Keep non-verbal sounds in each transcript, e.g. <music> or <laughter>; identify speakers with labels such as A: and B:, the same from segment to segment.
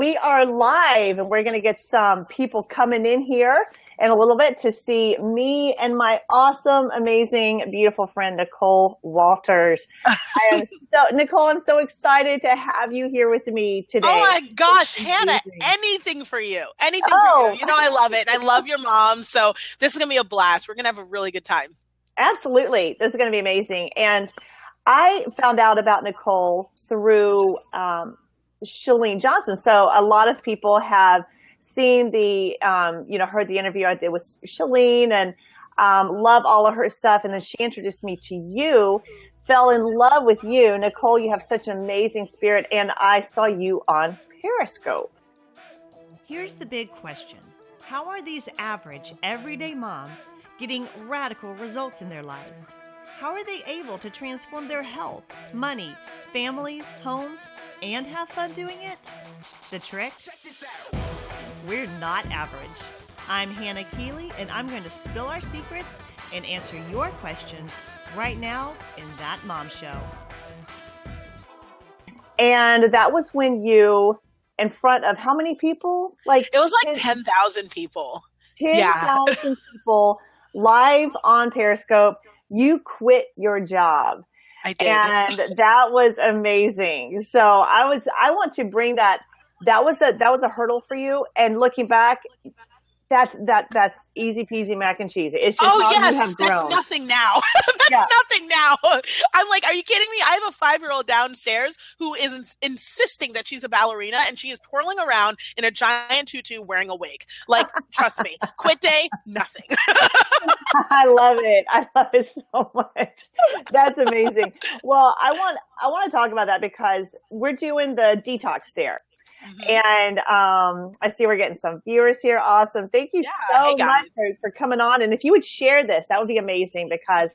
A: we are live and we're going to get some people coming in here in a little bit to see me and my awesome, amazing, beautiful friend, Nicole Walters. I am <laughs> so, Nicole, I'm so excited to have you here with me today.
B: Oh my gosh, Hannah, anything for you. Anything oh. for you. You know, I love it. I love your mom. So this is going to be a blast. We're going to have a really good time.
A: Absolutely. This is going to be amazing. And I found out about Nicole through um, Chalene Johnson. So a lot of people have seen the, um, you know, heard the interview I did with Chalene and um, love all of her stuff. And then she introduced me to you, fell in love with you. Nicole, you have such an amazing spirit. And I saw you on Periscope.
C: Here's the big question How are these average, everyday moms getting radical results in their lives? How are they able to transform their health, money, families, homes, and have fun doing it? The trick? We're not average. I'm Hannah Keeley, and I'm going to spill our secrets and answer your questions right now in That Mom Show.
A: And that was when you, in front of how many people?
B: Like it was like 10,000 people.
A: 10,000 yeah. people live on Periscope you quit your job.
B: I did.
A: And <laughs> that was amazing. So I was, I want to bring that, that was a, that was a hurdle for you. And looking back, that's that that's easy peasy mac and cheese. It's just
B: oh yes, that's nothing now. <laughs> that's yeah. nothing now. <laughs> I'm like, are you kidding me? I have a five year old downstairs who is ins- insisting that she's a ballerina and she is twirling around in a giant tutu wearing a wig. Like, trust me, quit day, nothing. <laughs>
A: I love it. I love it so much. That's amazing. Well, I want I want to talk about that because we're doing the detox dare Mm-hmm. And um, I see we're getting some viewers here. Awesome. Thank you yeah, so much for, for coming on. And if you would share this, that would be amazing because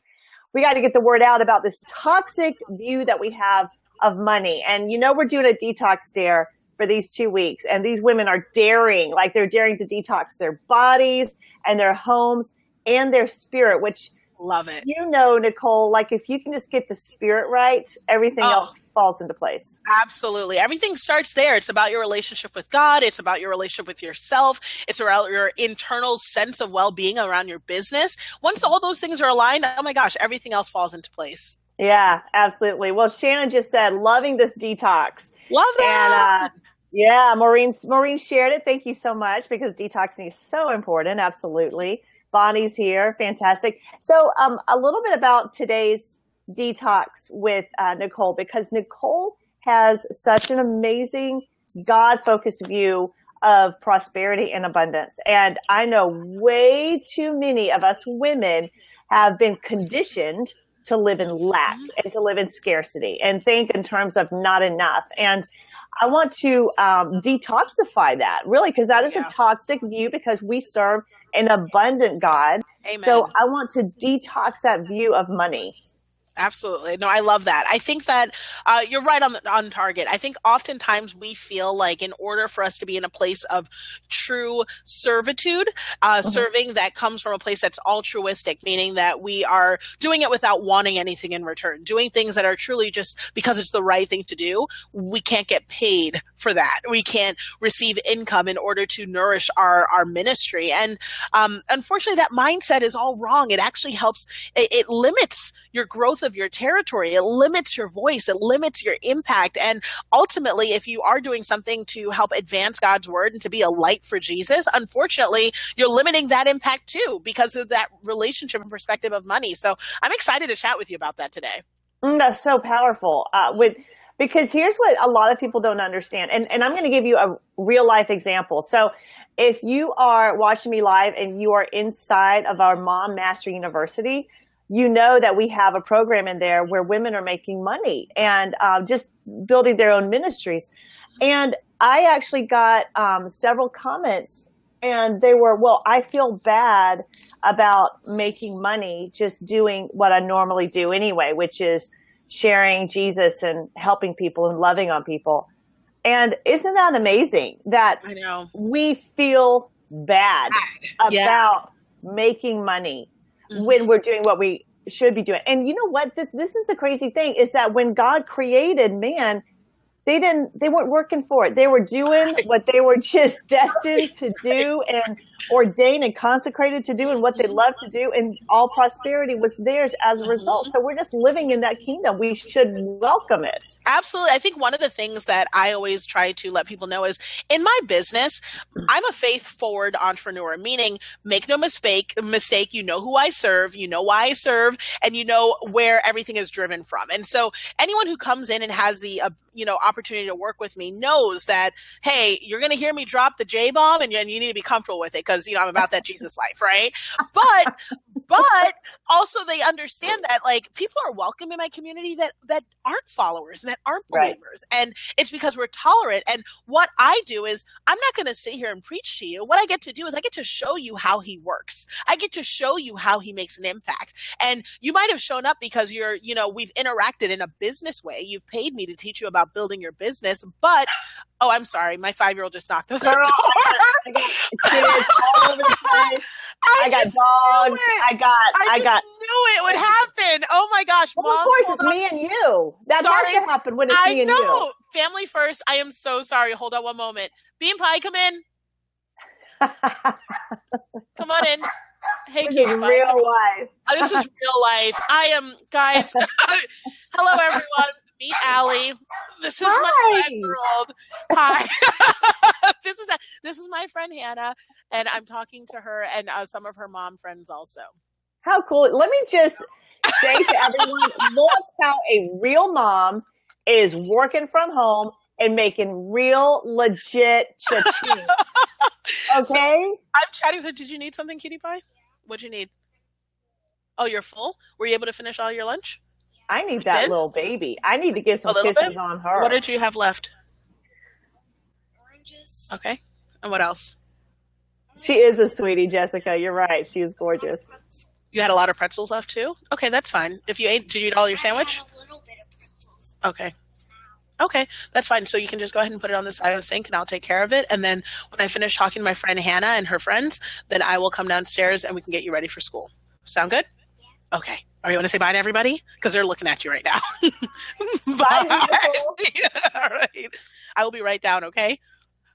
A: we got to get the word out about this toxic view that we have of money. And you know, we're doing a detox dare for these two weeks. And these women are daring, like they're daring to detox their bodies and their homes and their spirit, which
B: Love it.
A: You know, Nicole, like if you can just get the spirit right, everything oh, else falls into place.
B: Absolutely. Everything starts there. It's about your relationship with God, it's about your relationship with yourself, it's about your internal sense of well being around your business. Once all those things are aligned, oh my gosh, everything else falls into place.
A: Yeah, absolutely. Well, Shannon just said, loving this detox.
B: Love it. And, uh,
A: yeah, Maureen, Maureen shared it. Thank you so much because detoxing is so important. Absolutely. Bonnie's here. Fantastic. So, um, a little bit about today's detox with uh, Nicole, because Nicole has such an amazing God focused view of prosperity and abundance. And I know way too many of us women have been conditioned to live in lack and to live in scarcity and think in terms of not enough. And I want to um, detoxify that really because that is yeah. a toxic view because we serve an abundant God.
B: Amen.
A: So I want to detox that view of money.
B: Absolutely. No, I love that. I think that uh, you're right on on target. I think oftentimes we feel like in order for us to be in a place of true servitude, uh, mm-hmm. serving that comes from a place that's altruistic, meaning that we are doing it without wanting anything in return, doing things that are truly just because it's the right thing to do. We can't get paid for that. We can't receive income in order to nourish our our ministry. And um, unfortunately, that mindset is all wrong. It actually helps. It, it limits your growth of your territory. It limits your voice. It limits your impact. And ultimately, if you are doing something to help advance God's word and to be a light for Jesus, unfortunately, you're limiting that impact too because of that relationship and perspective of money. So I'm excited to chat with you about that today.
A: Mm, that's so powerful. Uh, with because here's what a lot of people don't understand, and, and I'm going to give you a real life example. So, if you are watching me live and you are inside of our Mom Mastery University, you know that we have a program in there where women are making money and uh, just building their own ministries. And I actually got um, several comments, and they were, well, I feel bad about making money just doing what I normally do anyway, which is sharing Jesus and helping people and loving on people. And isn't that amazing that
B: I know.
A: we feel bad, about yeah. making money mm-hmm. when we're doing what we should be doing. And you know what? This is the crazy thing is that when God created man, they didn't they weren't working for it they were doing what they were <laughs> just destined to do and ordained and consecrated to do and what they love to do and all prosperity was theirs as a result. So we're just living in that kingdom. We should welcome it.
B: Absolutely. I think one of the things that i always try to let people know is in my business i'm a faith forward entrepreneur meaning make no mistake mistake you know who i serve you know why i serve and you know where everything is driven from. And so anyone who comes in and has the uh, you know opportunity to work with me knows that, hey, you're going to hear me drop the J bomb and, and you need to be comfortable with it because, you know, I'm about that Jesus life, right? But, but also they understand that like people are welcome in my community that, that aren't followers and that aren't believers. Right. And it's because we're tolerant. And what I do is I'm not going to sit here and preach to you. What I get to do is I get to show you how he works. I get to show you how he makes an impact. And you might have shown up because you're, you know, we've interacted in a business way. You've paid me to teach you about building your business, but oh, I'm sorry, my five year old just knocked on the <laughs> door. I got kids all over the
A: place. I, I got dogs. I got. I,
B: I
A: got.
B: Knew it would happen. Oh my gosh!
A: Well, Mom, of course, it's on. me and you. That sorry. has to happen when it's I me know. and you.
B: Family first. I am so sorry. Hold on one moment. Bean pie, come in. come on in.
A: Hey, this is real life.
B: Oh, this is real life. I am, guys. <laughs> <laughs> hello, everyone meet Allie. This is Hi. my five year old. Hi. <laughs> this is a, this is my friend Hannah, and I'm talking to her and uh, some of her mom friends also.
A: How cool! Let me just say to everyone, <laughs> look how a real mom is working from home and making real legit cha-ching. <laughs> Okay. So
B: I'm chatting with her. Did you need something, cutie pie? What'd you need? Oh, you're full? Were you able to finish all your lunch?
A: I need that did? little baby. I need to get some kisses bit? on her.
B: What did you have left? Oranges. Okay. And what else?
A: She is a sweetie, Jessica. You're right. She is gorgeous.
B: You had a lot of pretzels left too. Okay, that's fine. If you ate, did you eat all your sandwich? a little bit of pretzels. Okay. Okay, that's fine. So you can just go ahead and put it on the side of the sink, and I'll take care of it. And then when I finish talking to my friend Hannah and her friends, then I will come downstairs and we can get you ready for school. Sound good? Yeah. Okay. Are you want to say bye to everybody? Because they're looking at you right now. <laughs> bye. <laughs> yeah, all right. I will be right down, okay?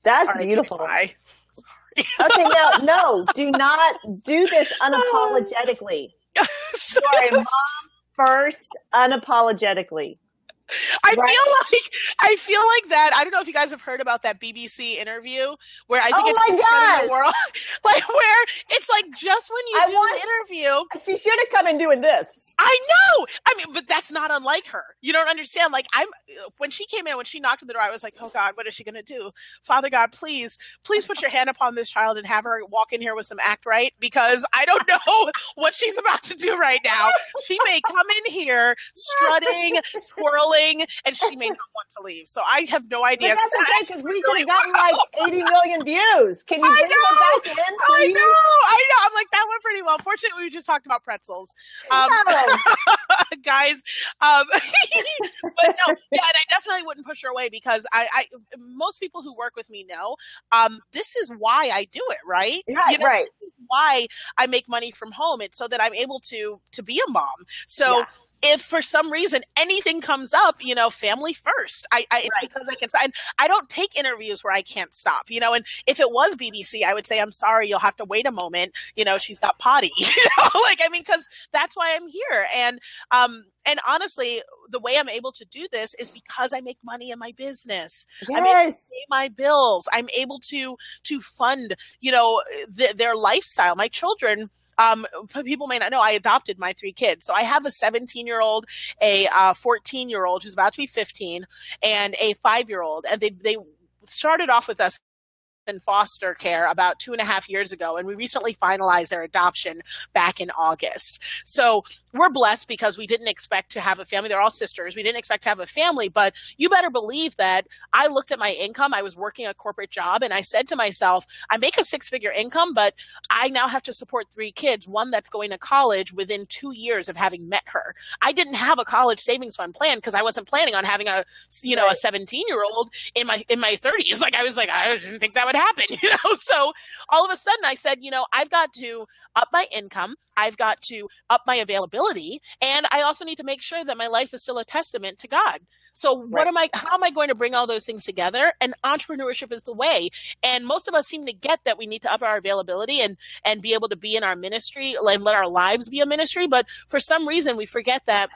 A: That's right, beautiful. Bye. <laughs> okay, now, no, do not do this unapologetically. Sorry, mom first, unapologetically.
B: I right. feel like I feel like that. I don't know if you guys have heard about that BBC interview where I think oh it's my the world, <laughs> like where it's like just when you I do want, an interview,
A: she should have come in doing this.
B: I know. I mean, but that's not unlike her. You don't understand. Like I'm when she came in, when she knocked on the door, I was like, oh God, what is she going to do? Father God, please, please put your hand upon this child and have her walk in here with some act right because I don't <laughs> know what she's about to do right now. She may come in here strutting, <laughs> twirling and she may not want to leave. So I have no idea.
A: That's okay because we could have gotten like 80 million views. Can you I
B: know, back in, I know, I know. I'm like that went pretty well. Fortunately, we just talked about pretzels, um, <laughs> guys. Um, <laughs> but no, yeah, and I definitely wouldn't push her away because I, I most people who work with me know um, this is why I do it, right?
A: Right, you know, right.
B: Why I make money from home. It's so that I'm able to to be a mom. So. Yeah if for some reason anything comes up, you know, family first. I, I it's right. because I can. And I don't take interviews where I can't stop, you know. And if it was BBC, I would say, "I'm sorry, you'll have to wait a moment." You know, she's got potty. <laughs> You know, <laughs> like I mean, because that's why I'm here. And um, and honestly, the way I'm able to do this is because I make money in my business.
A: Yes. I'm able to
B: pay my bills. I'm able to to fund, you know, th- their lifestyle. My children um, people may not know I adopted my three kids. So I have a 17 year old, a 14 uh, year old who's about to be 15, and a five year old. And they, they started off with us in foster care about two and a half years ago, and we recently finalized their adoption back in August. So we're blessed because we didn't expect to have a family. They're all sisters. We didn't expect to have a family, but you better believe that I looked at my income. I was working a corporate job, and I said to myself, I make a six figure income, but I now have to support three kids, one that's going to college within two years of having met her. I didn't have a college savings fund plan because I wasn't planning on having a, you know, right. a 17 year old in my, in my 30s. Like I was like, I didn't think that would happen, <laughs> you know? So all of a sudden I said, you know, I've got to up my income. I've got to up my availability. And I also need to make sure that my life is still a testament to God. So what right. am I how am I going to bring all those things together? And entrepreneurship is the way. And most of us seem to get that we need to up our availability and and be able to be in our ministry and let our lives be a ministry, but for some reason we forget that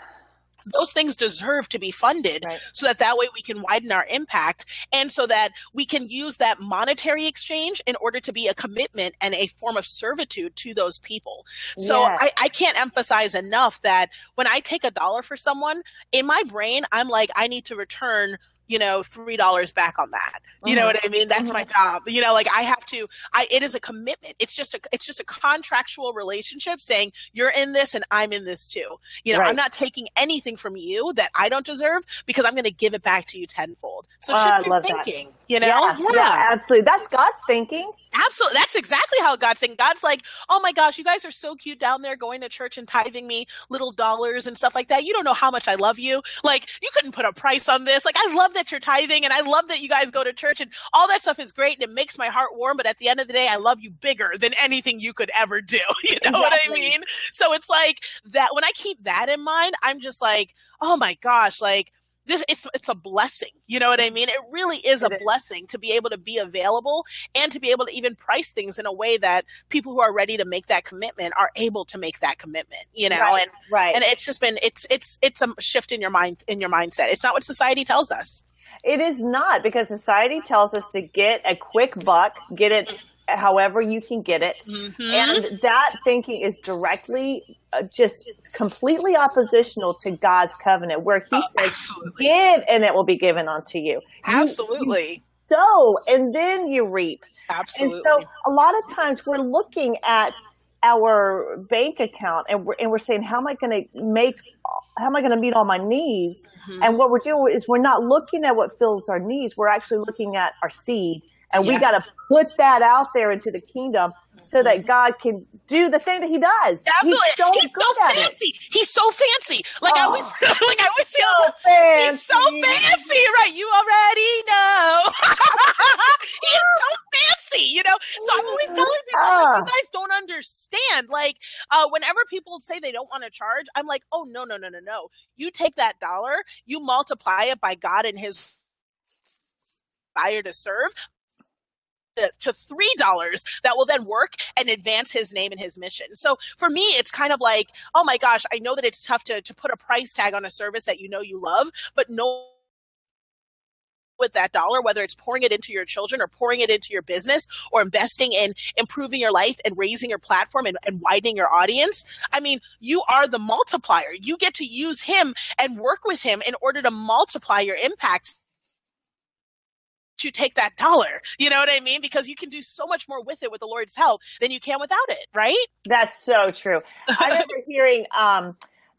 B: those things deserve to be funded right. so that that way we can widen our impact and so that we can use that monetary exchange in order to be a commitment and a form of servitude to those people. So yes. I, I can't emphasize enough that when I take a dollar for someone, in my brain, I'm like, I need to return you know, three dollars back on that. You mm-hmm. know what I mean? That's mm-hmm. my job. You know, like I have to. I it is a commitment. It's just a it's just a contractual relationship saying you're in this and I'm in this too. You know, right. I'm not taking anything from you that I don't deserve because I'm going to give it back to you tenfold. So uh, shift your thinking. That. You know,
A: yeah, yeah. yeah, absolutely. That's God's thinking.
B: Absolutely. That's exactly how God's thinking. God's like, oh my gosh, you guys are so cute down there going to church and tithing me little dollars and stuff like that. You don't know how much I love you. Like, you couldn't put a price on this. Like, I love that you're tithing and I love that you guys go to church and all that stuff is great and it makes my heart warm. But at the end of the day, I love you bigger than anything you could ever do. <laughs> You know exactly. what I mean? So it's like that when I keep that in mind, I'm just like, oh my gosh, like, this it's it's a blessing you know what i mean? It really is it a is. blessing to be able to be available and to be able to even price things in a way that people who are ready to make that commitment are able to make that commitment you know?
A: Right,
B: and
A: right.
B: and it's just been it's it's it's a shift in your mind in your mindset. It's not what society tells us.
A: It is not because society tells us to get a quick buck get it however you can get it. Mm-hmm. And that thinking is directly uh, just completely oppositional to God's covenant where he oh, says, absolutely. give and it will be given unto you.
B: Absolutely. You,
A: sow and then you reap.
B: Absolutely.
A: And so a lot of times we're looking at our bank account and we're, and we're saying, how am I going to make, how am I going to meet all my needs? Mm-hmm. And what we're doing is we're not looking at what fills our needs. We're actually looking at our seed and yes. we got to put that out there into the kingdom so that mm-hmm. God can do the thing that He does.
B: Absolutely, he's so, he's so fancy. It. He's so fancy. Like oh, I always, like I always so fancy. He's so fancy, right? You already know. <laughs> he's so fancy, you know. So I'm always telling people, uh, like, you guys don't understand. Like, uh, whenever people say they don't want to charge, I'm like, oh no, no, no, no, no. You take that dollar, you multiply it by God and His desire to serve to three dollars that will then work and advance his name and his mission. So for me, it's kind of like, oh my gosh, I know that it's tough to to put a price tag on a service that you know you love, but no with that dollar, whether it's pouring it into your children or pouring it into your business or investing in improving your life and raising your platform and, and, widening your audience. I mean, you are the multiplier. You get to use him and work with him in order to multiply your impact to take that dollar. You know what I mean? Because you can do so much more with it with the Lord's help than you can without it, right?
A: That's so true. I remember <laughs> hearing um,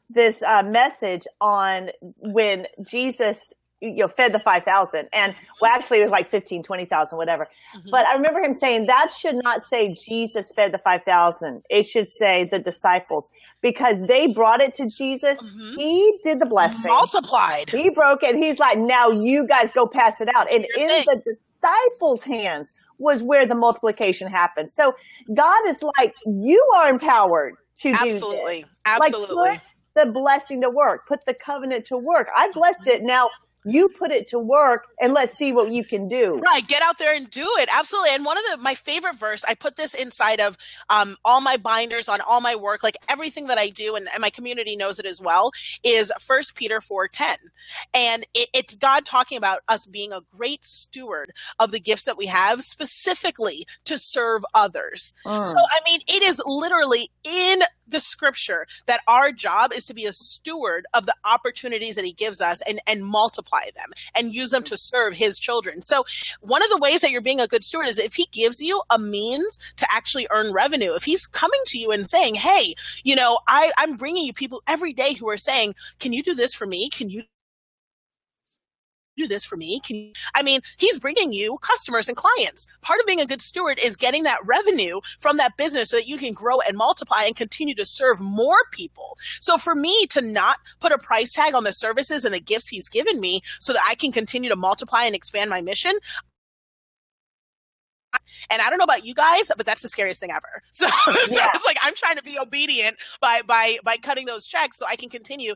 A: this uh, message on when Jesus you know fed the 5000 and well actually it was like 15 20000 whatever. Mm-hmm. but i remember him saying that should not say jesus fed the 5000 it should say the disciples. Because they brought it to jesus. Mm-hmm. he did the blessing.
B: Multiplied.
A: He broke it. He's like now you guys go pass it out. And in the disciples hands was where the multiplication happened. So god is like you are empowered to
B: absolutely
A: do this.
B: absolutely.
A: Like, the blessing to work. Put the covenant to work. I blessed it. Now you put it to work and let's see what you can do.
B: Right. Get out there and do it. Absolutely. And one of the, my favorite verse, I put this inside of um, all my binders on all my work, like everything that I do, and, and my community knows it as well, is First Peter 4.10. And it, it's God talking about us being a great steward of the gifts that we have, specifically to serve others. Mm. So, I mean, it is literally in the scripture that our job is to be a steward of the opportunities that he gives us and, and multiply them and use them to serve his children. So one of the ways that you're being a good steward is if he gives you a means to actually earn revenue, if he's coming to you and saying, Hey, you know, I, I'm bringing you people every day who are saying, can you do this for me? Can you do this for me? Can you? I mean, he's bringing you customers and clients. Part of being a good steward is getting that revenue from that business so that you can grow and multiply and continue to serve more people. So for me to not put a price tag on the services and the gifts he's given me so that I can continue to multiply and expand my mission, And I don't know about you guys, but that's the scariest thing ever. <laughs> So, so it's like I'm trying to be obedient by by by cutting those checks so I can continue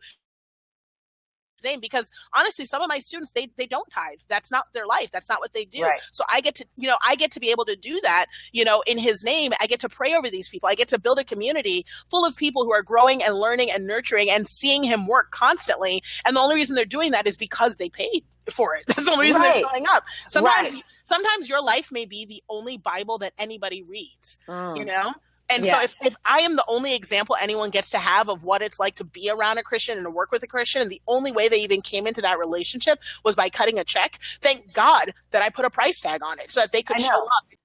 B: name because honestly some of my students they they don't tithe. That's not their life. That's not what they do.
A: Right.
B: so i get to you know i get to be able to do that you know in his name. I get to pray over these people. I get to build a community full of people who are growing and learning and nurturing and seeing him work constantly. And the only reason they're doing that is because they paid for it. <laughs> That's the only reason
A: Right.
B: they're showing up. Sometimes
A: Right.
B: sometimes your life may be the only bible that anybody reads
A: Mm.
B: you know and
A: Yeah.
B: so if, if i am the only example anyone gets to have of what it's like to be around a christian and to work with a christian and the only way they even came into that relationship was by cutting a check thank god that i put a price tag on it so that they could show up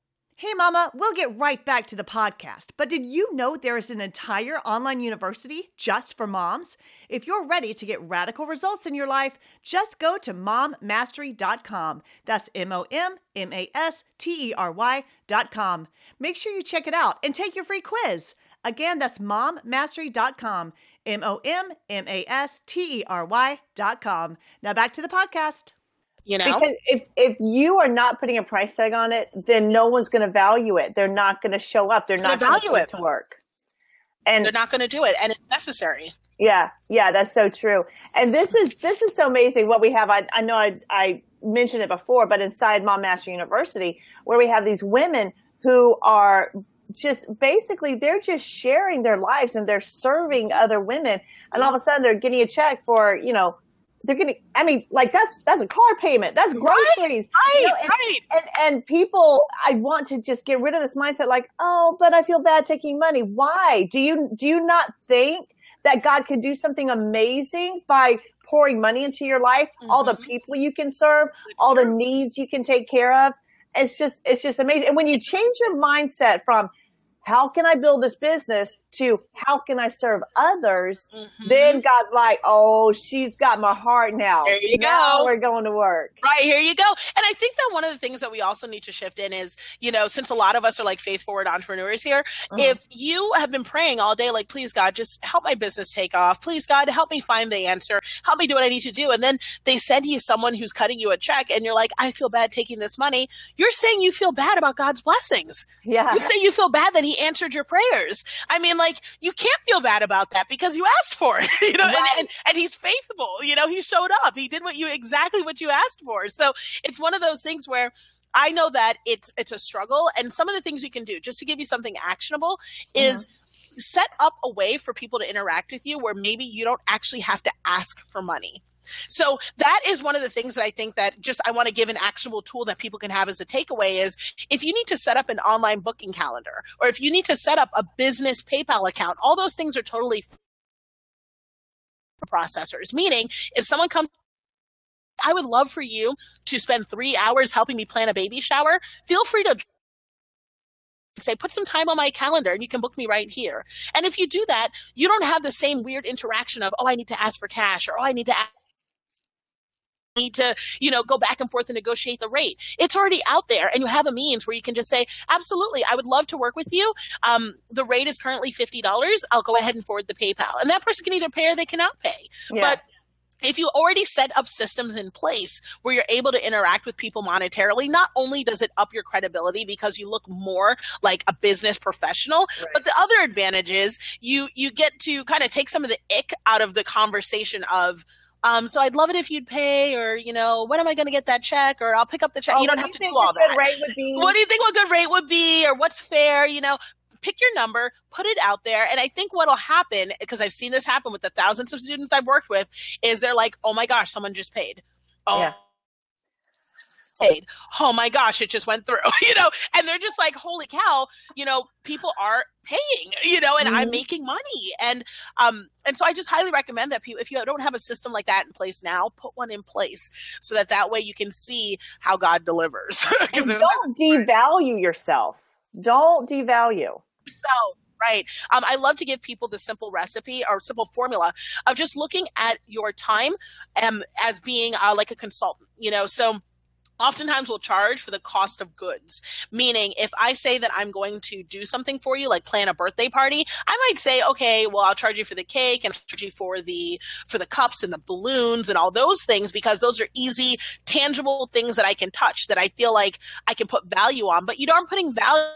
C: Hey, Mama, we'll get right back to the podcast. But did you know there is an entire online university just for moms? If you're ready to get radical results in your life, just go to mommastery.com. That's M O M M A S T E R Y.com. Make sure you check it out and take your free quiz. Again, that's mommastery.com. M O M M A S T E R Y.com. Now back to the podcast.
B: You know
A: Because if, if you are not putting a price tag on it, then no one's going to value it. They're not going to show up. They're not going to
B: value it.
A: to work. And
B: they're not going to do it and it's necessary
A: Yeah, yeah, that's so true. And this is this is so amazing what we have. I, I know I, I mentioned it before, but inside Mom Mastery University, where we have these women who are just basically they're just sharing their lives and they're serving other women, and all of a sudden they're getting a check for you know they're getting. I mean, like that's that's a car payment, that's groceries,
B: right
A: you know, and,
B: right.
A: and and people i want to just get rid of this mindset like oh but i feel bad taking money. Why? Do you do you not think that god could do something amazing by pouring money into your life all the
B: Mhm.
A: people you can serve all the needs you can take care of? It's just it's just amazing. And when you change your mindset from how can i build this business to how can i serve others
B: Mhm.
A: then god's like oh she's got my heart now
B: There you
A: now
B: go.
A: we're going to work
B: Right, here you go. And I think that one of the things that we also need to shift in is, you know, since a lot of us are like faith forward entrepreneurs here,
A: Mhm.
B: if you have been praying all day, like, please God, just help my business take off. Please God, help me find the answer. Help me do what I need to do. And then they send you someone who's cutting you a check and you're like, I feel bad taking this money. You're saying you feel bad about God's blessings.
A: yeah
B: You say you feel bad that he answered your prayers. I mean, like, you can't feel bad about that because you asked for it, <laughs> you know, and,
A: Right.
B: and, and he's faithful, you know, he showed up. He did what you exactly what you asked for. So it's one of those things where I know that it's it's a struggle and some of the things you can do just to give you something actionable is mm-hmm. set up a way for people to interact with you where maybe you don't actually have to ask for money. So that is one of the things that I think that just I want to give an actionable tool that people can have as a takeaway is if you need to set up an online booking calendar or if you need to set up a business PayPal account, all those things are totally processors. Meaning if someone comes I would love for you to spend three hours helping me plan a baby shower. Feel free to say, put some time on my calendar and you can book me right here. And if you do that, you don't have the same weird interaction of, oh, I need to ask for cash or oh, I need to ask need to you know go back and forth and negotiate the rate. It's already out there and you have a means where you can just say absolutely i would love to work with you. Um, the rate is currently $50 i'll go ahead and forward the paypal. And that person can either pay or they cannot pay.
A: Yeah.
B: but if you already set up systems in place where you're able to interact with people monetarily, not only does it up your credibility because you look more like a business professional,
A: Right.
B: but the other advantage is you you get to kind of take some of the ick out of the conversation of um, so I'd love it if you'd pay, or you know, when am I going to get that check, or I'll pick up the check.
A: Oh,
B: you don't have to do all that.
A: Rate would be?
B: What do you think a good rate would be, or what's fair? You know, pick your number, put it out there. And I think what'll happen, because I've seen this happen with the thousands of students I've worked with, is they're like, oh my gosh, someone just paid. Oh,
A: Yeah.
B: paid. Oh my gosh, it just went through, <laughs> you know, and they're just like, holy cow, you know, people are paying, you know, and I'm
A: Mhm.
B: making money. And, um, and so I just highly recommend that people, if you don't have a system like that in place now, put one in place so that that way you can see how God delivers. <laughs>
A: Don't devalue yourself. Don't devalue.
B: So Right. Um, I love to give people the simple recipe or simple formula of just looking at your time um, as being uh, like a consultant, you know, so oftentimes will charge for the cost of goods. Meaning, if I say that I'm going to do something for you, like plan a birthday party, I might say, okay, well, I'll charge you for the cake and I'll charge you for the for the cups and the balloons and all those things because those are easy, tangible things that I can touch that I feel like I can put value on. But you aren't putting value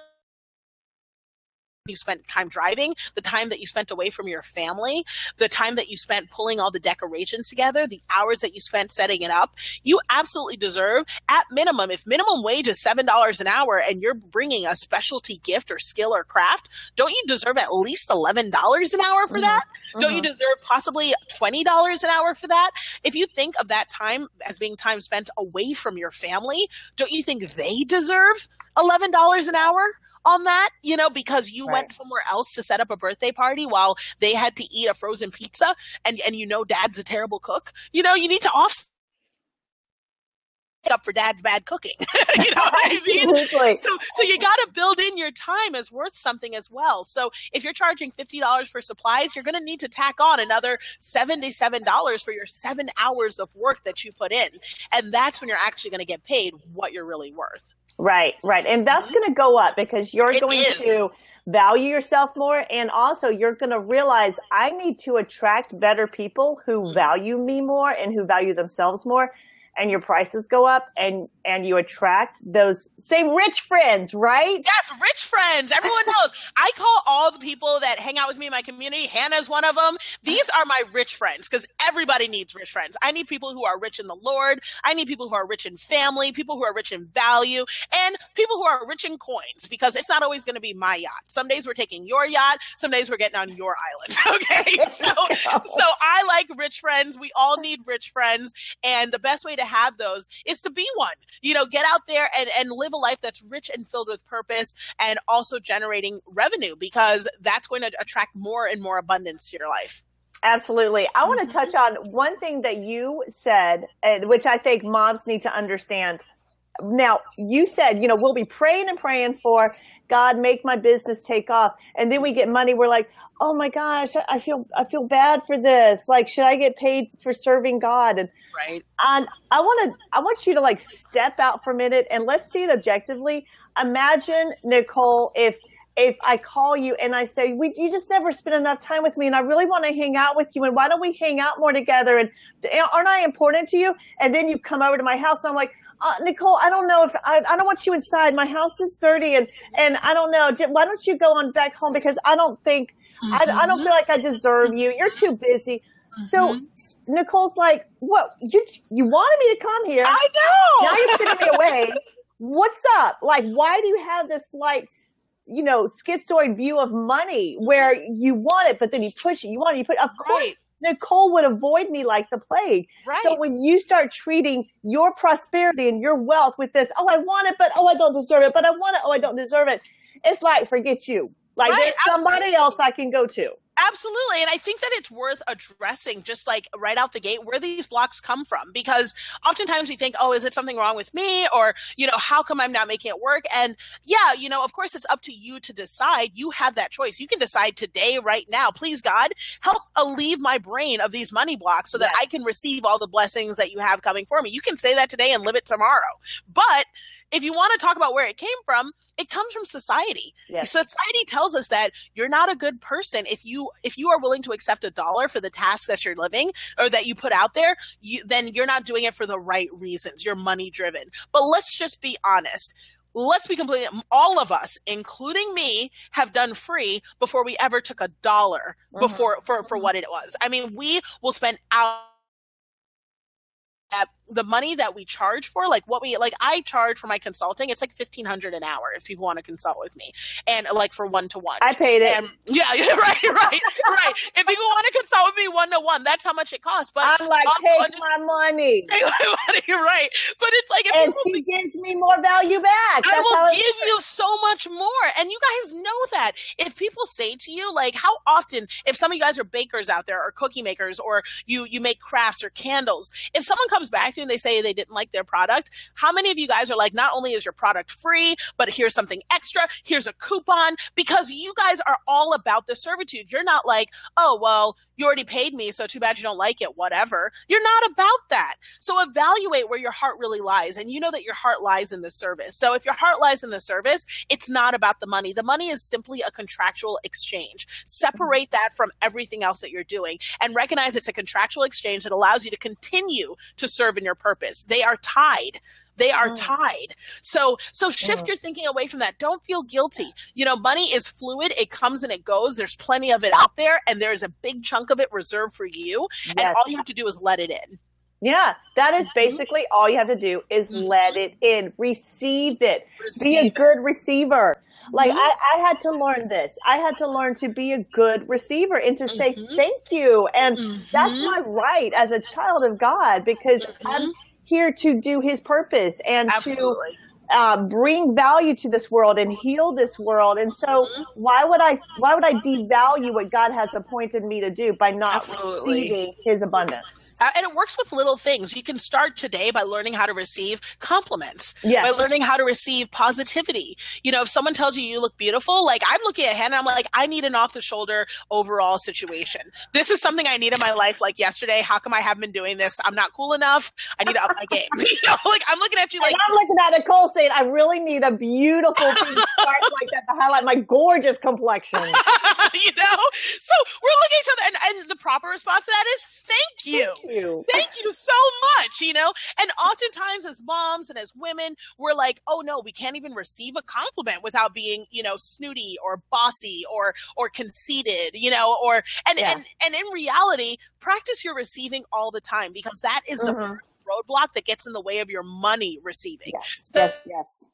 B: you spent time driving, the time that you spent away from your family, the time that you spent pulling all the decorations together, the hours that you spent setting it up, you absolutely deserve, at minimum, if minimum wage is $7 an hour and you're bringing a specialty gift or skill or craft, don't you deserve at least $11 an hour for mm-hmm. that? Mm-hmm. Don't you mm-hmm. deserve possibly $20 an hour for that? If you think of that time as being time spent away from your family, don't you think they deserve $11 an hour? On that, you know, because you right. went somewhere else to set up a birthday party while they had to eat a frozen pizza and, and you know dad's a terrible cook. You know, you need to off up for dad's bad cooking. <laughs> you know what I <laughs> mean? so so you got to build in your time as worth something as well. So if you're charging $50 for supplies, you're going to need to tack on another $77 for your 7 hours of work that you put in. And that's when you're actually going to get paid what you're really worth.
A: Right, right. And that's mm-hmm. going to go up because you're it going is. to value yourself more. And also, you're going to realize I need to attract better people who mm-hmm. value me more and who value themselves more and your prices go up and and you attract those same rich friends, right?
B: Yes, rich friends. Everyone <laughs> knows. I call all the people that hang out with me in my community. Hannah's one of them. These are my rich friends because everybody needs rich friends. I need people who are rich in the Lord. I need people who are rich in family, people who are rich in value, and people who are rich in coins because it's not always going to be my yacht. Some days we're taking your yacht. Some days we're getting on your island. <laughs> Okay. So, <laughs> so I like rich friends. We all need rich friends. And the best way to have those is to be one. You know, get out there and, and live a life that's rich and filled with purpose and also generating revenue because that's going to attract more and more abundance to your life.
A: Absolutely. I want to mm-hmm. touch on one thing that you said, which I think moms need to understand now you said, you know, we'll be praying and praying for God, make my business take off. And then we get money. We're like, oh my gosh, I feel, I feel bad for this. Like, should I get paid for serving God? And,
B: right.
A: and I want to, I want you to like step out for a minute and let's see it objectively. Imagine Nicole, if, if I call you and I say, we, you just never spend enough time with me and I really want to hang out with you and why don't we hang out more together and aren't I important to you? And then you come over to my house and I'm like, uh, Nicole, I don't know if I, I don't want you inside. My house is dirty and, and I don't know. Why don't you go on back home? Because I don't think, mm-hmm. I, I don't feel like I deserve you. You're too busy. Mm-hmm. So Nicole's like, what? You, you wanted me to come here.
B: I know.
A: Now you're sending me away. <laughs> What's up? Like, why do you have this like you know, schizoid view of money where you want it, but then you push it. You want it, you put, of course, right. Nicole would avoid me like the plague. Right. So when you start treating your prosperity and your wealth with this, oh, I want it, but oh, I don't deserve it, but I want it, oh, I don't deserve it. It's like, forget you. Like right. there's somebody else I can go to.
B: Absolutely. And I think that it's worth addressing just like right out the gate where these blocks come from because oftentimes we think, oh, is it something wrong with me? Or, you know, how come I'm not making it work? And yeah, you know, of course it's up to you to decide. You have that choice. You can decide today, right now, please God, help alleviate my brain of these money blocks so that yes. I can receive all the blessings that you have coming for me. You can say that today and live it tomorrow. But if you want to talk about where it came from, it comes from society. Yes. Society tells us that you're not a good person if you if you are willing to accept a dollar for the task that you're living or that you put out there, you, then you're not doing it for the right reasons. You're money driven. But let's just be honest let's be completely all of us including me have done free before we ever took a dollar mm-hmm. before for for what it was i mean we will spend hours the money that we charge for, like what we like, I charge for my consulting. It's like fifteen hundred an hour if people want to consult with me, and like for one to one.
A: I paid it. And, <laughs>
B: yeah, right, right, right. If people want to consult with me one to one, that's how much it costs. But
A: I'm like, take my money. <laughs>
B: Take my money, right? But it's like,
A: and she be, gives me more value back.
B: That's I will give you so much more, and you guys know that. If people say to you, like, how often, if some of you guys are bakers out there, or cookie makers, or you you make crafts or candles, if someone comes back you and they say they didn't like their product. How many of you guys are like, not only is your product free, but here's something extra, here's a coupon, because you guys are all about the servitude. You're not like, oh, well, you already paid me, so too bad you don't like it, whatever. You're not about that. So evaluate where your heart really lies. And you know that your heart lies in the service. So if your heart lies in the service, it's not about the money. The money is simply a contractual exchange. Separate that from everything else that you're doing and recognize it's a contractual exchange that allows you to continue to serve in your purpose. They are tied. They are mm. tied. So so shift mm. your thinking away from that. Don't feel guilty. You know, money is fluid. It comes and it goes. There's plenty of it out there and there's a big chunk of it reserved for you. Yes. And all you have to do is let it in.
A: Yeah, that is mm-hmm. basically all you have to do is mm-hmm. let it in, receive it, receive be a good receiver. Like mm-hmm. I, I had to learn this. I had to learn to be a good receiver and to say mm-hmm. thank you. And that's mm-hmm. my right as a child of God because I'm mm-hmm here to do his purpose and Absolutely. to uh, bring value to this world and heal this world. And so, mm-hmm. why would I why would I devalue what God has appointed me to do by not Absolutely. receiving His abundance?
B: Uh, and it works with little things. You can start today by learning how to receive compliments.
A: Yes.
B: By learning how to receive positivity. You know, if someone tells you you look beautiful, like I'm looking at Hannah, and I'm like, I need an off the shoulder overall situation. This is something I need in my life like yesterday. How come I haven't been doing this? I'm not cool enough. I need to up my <laughs> game. <laughs> you know, like I'm looking at you like
A: and I'm looking at Nicole saying, I really need a beautiful like <laughs> that to highlight my gorgeous complexion. <laughs> you
B: know? So we're looking at each other and, and the proper response to that is thank you.
A: Thank you.
B: Thank you so much, you know? And oftentimes as moms and as women, we're like, oh no, we can't even receive a compliment without being, you know, snooty or bossy or or conceited, you know, or and yeah. and, and in reality, practice your receiving all the time because that is the mm-hmm. roadblock that gets in the way of your money receiving.
A: Yes, yes, yes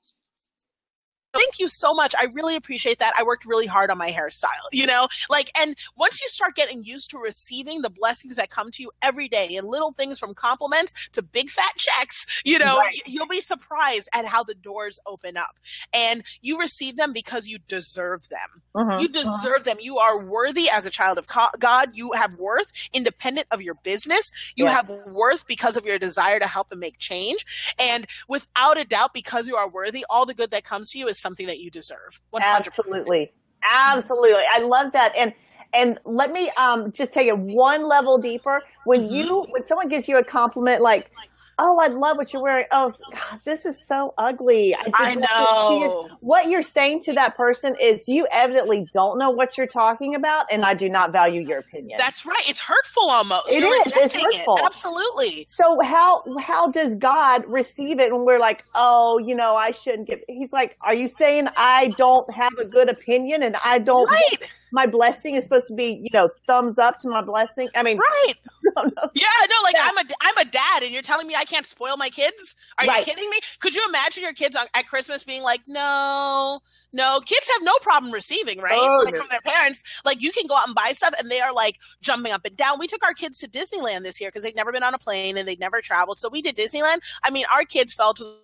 B: thank you so much. I really appreciate that. I worked really hard on my hairstyle, you know? Like, and once you start getting used to receiving the blessings that come to you every day and little things from compliments to big fat checks, you know, right. you'll be surprised at how the doors open up. And you receive them because you deserve them. Uh-huh. You uh-huh. deserve uh-huh. them. You are worthy as a child of God. You have worth independent of your business. You yes. have worth because of your desire to help and make change. And without a doubt, because you are worthy, all the good that comes to you is something that you deserve.
A: 100%. Absolutely. Absolutely. I love that. And and let me um, just take it one level deeper. When mm-hmm. you when someone gives you a compliment like oh, I love what you're wearing. Oh, God, this is so ugly.
B: I, I know.
A: What you're saying to that person is you evidently don't know what you're talking about, and I do not value your opinion.
B: That's right. It's hurtful almost.
A: It is. It's hurtful.
B: It. Absolutely.
A: So how how does God receive it when we're like, oh, you know, I shouldn't give? He's like, are you saying I don't have a good opinion and I don't?
B: Right
A: my blessing is supposed to be, you know, thumbs up to my blessing. I mean,
B: right? <laughs> yeah, no, like yeah. I'm a I'm a dad, and you're telling me I can't spoil my kids? Are right. you kidding me? Could you imagine your kids on, at Christmas being like, no? No, kids have no problem receiving, right? Oh, like from their parents. Like you can go out and buy stuff and they are like jumping up and down. We took our kids to Disneyland this year because they'd never been on a plane and they'd never traveled. So we did Disneyland. I mean, our kids fell to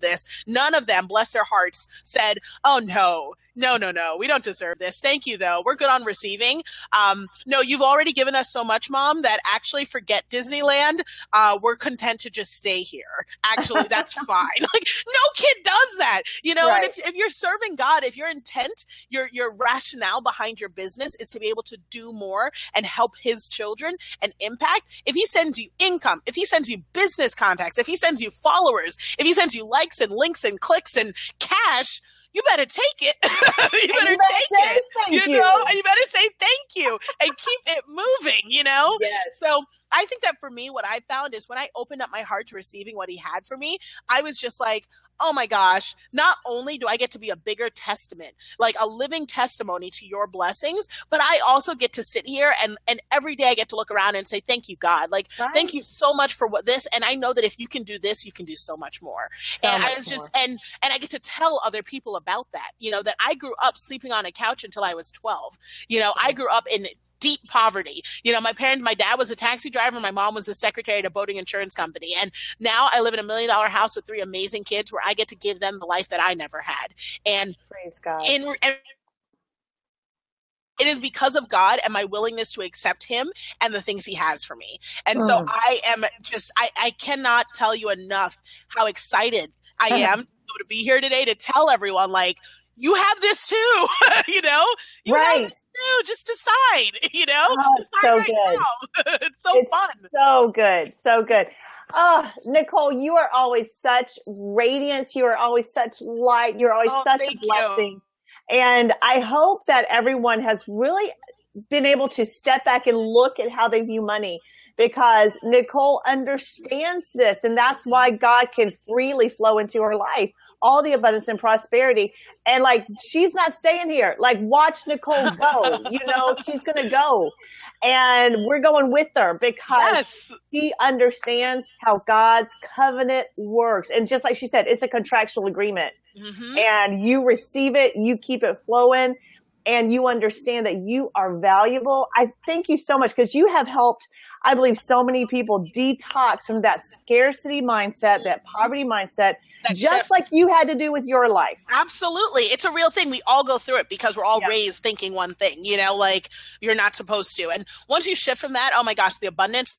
B: this. None of them, bless their hearts, said, "Oh no, no, no, no, we don't deserve this. Thank you, though. We're good on receiving. Um, no, you've already given us so much, Mom, that actually forget Disneyland. Uh, we're content to just stay here. Actually, that's <laughs> fine. <laughs> Like, no kid does that, you know. Right. And if, if you're serving God, if your intent, your your rationale behind your business is to be able to do more and help His children and impact, if He sends you income, if He sends you business contacts, if He sends you followers, if He sends you likes and links and clicks and cash you better take it. <laughs> you better, you better take it. You, you know, and you better say thank you and keep it moving, you know?
A: Yes.
B: So I think that for me, what I found is when I opened up my heart to receiving what he had for me, I was just like, oh my gosh, not only do I get to be a bigger testament, like a living testimony to your blessings, but I also get to sit here and, and every day I get to look around and say, thank you, God. Like, right. thank you so much for what this. And I know that if you can do this, you can do so much more. So and much I was more. just, and, and I get to tell other people about that, you know, that I grew up sleeping on a couch until I was 12. You know, I grew up in deep poverty. You know, my parents, my dad was a taxi driver, my mom was the secretary at a boating insurance company. And now I live in a million dollar house with three amazing kids where I get to give them the life that I never had. And
A: praise God.
B: In, and it is because of God and my willingness to accept him and the things he has for me. And mm. so I am just, I, I cannot tell you enough how excited I <laughs> am to be here today to tell everyone, like, you have this too. <laughs> you know, you
A: right.
B: Just decide. <laughs> You know,
A: oh,
B: decide
A: so
B: right
A: good. <laughs>
B: it's so
A: it's
B: fun.
A: So good. So good. Oh, Nicole, you are always such radiance. You are always such light. You're always
B: oh,
A: such a blessing. You. And I hope that everyone has really been able to step back and look at how they view money because Nicole understands this and that's why God can freely flow into her life all the abundance and prosperity. And like, she's not staying here. Like, watch Nicole go. you <laughs> know, she's going to go. And we're going with her because yes. she understands how God's covenant works. And just like she said, it's a contractual agreement. Mm-hmm. And you receive it, you keep it flowing and you understand that you are valuable. I thank you so much because you have helped, I believe, so many people detox from that scarcity mindset, that poverty mindset, That's just like you had to do with your life.
B: Absolutely. It's a real thing. We all go through it because we're all raised thinking one thing, you know, like you're not supposed to. And once you shift from that, oh my gosh, the abundance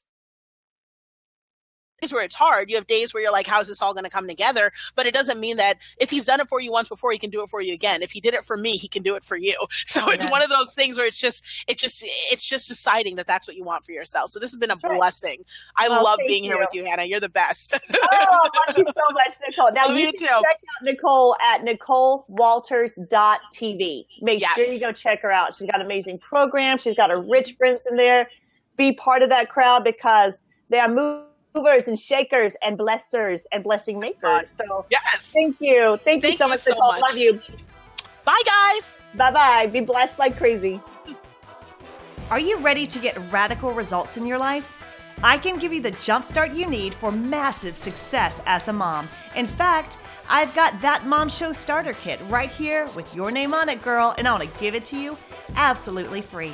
B: where it's hard. You have days where you're like, how's this all going to come together? But it doesn't mean that if he's done it for you once before, he can do it for you again. If he did it for me, he can do it for you. <laughs> So oh, it's one of those things where it's just, it just, it's just deciding that that's what you want for yourself. So this has been a that's blessing. Right. I love being you. here with you, Hannah. You're the best.
A: oh, thank you so much, Nicole. Now love <laughs> you, can too. check out Nicole at NicoleWalters.tv. Make yes. sure you go check her out. She's got amazing programs. She's got a rich prince in there. Be part of that crowd because they are moving movers and shakers and blessers and blessing makers. So
B: yes,
A: thank you, thank, thank you so you much, so Nicole. Much. Love you.
B: Bye, guys.
A: Bye bye. Be blessed like crazy.
C: Are you ready to get radical results in your life? I can give you the jumpstart you need for massive success as a mom. In fact, I've got that Mom Show Starter Kit right here with your name on it, girl, and I want to give it to you absolutely free.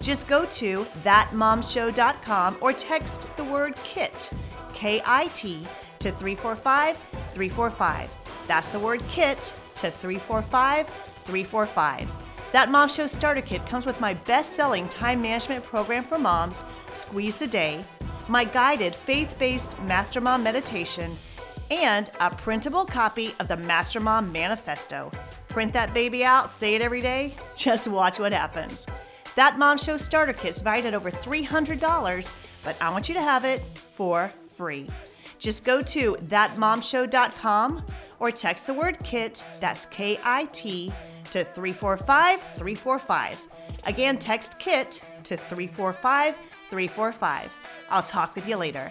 C: Just go to thatmomshow.com or text the word KIT, K I T, to 345 345. That's the word KIT to 345 345. That Mom Show Starter Kit comes with my best selling time management program for moms, Squeeze the Day, my guided faith based Master Mom meditation, and a printable copy of the Master Mom Manifesto. Print that baby out, say it every day, just watch what happens. That Mom Show starter kit's valued at over $300, but I want you to have it for free. Just go to thatmomshow.com or text the word KIT, that's K I T, to 345 345. Again, text KIT to 345 345. I'll talk with you later.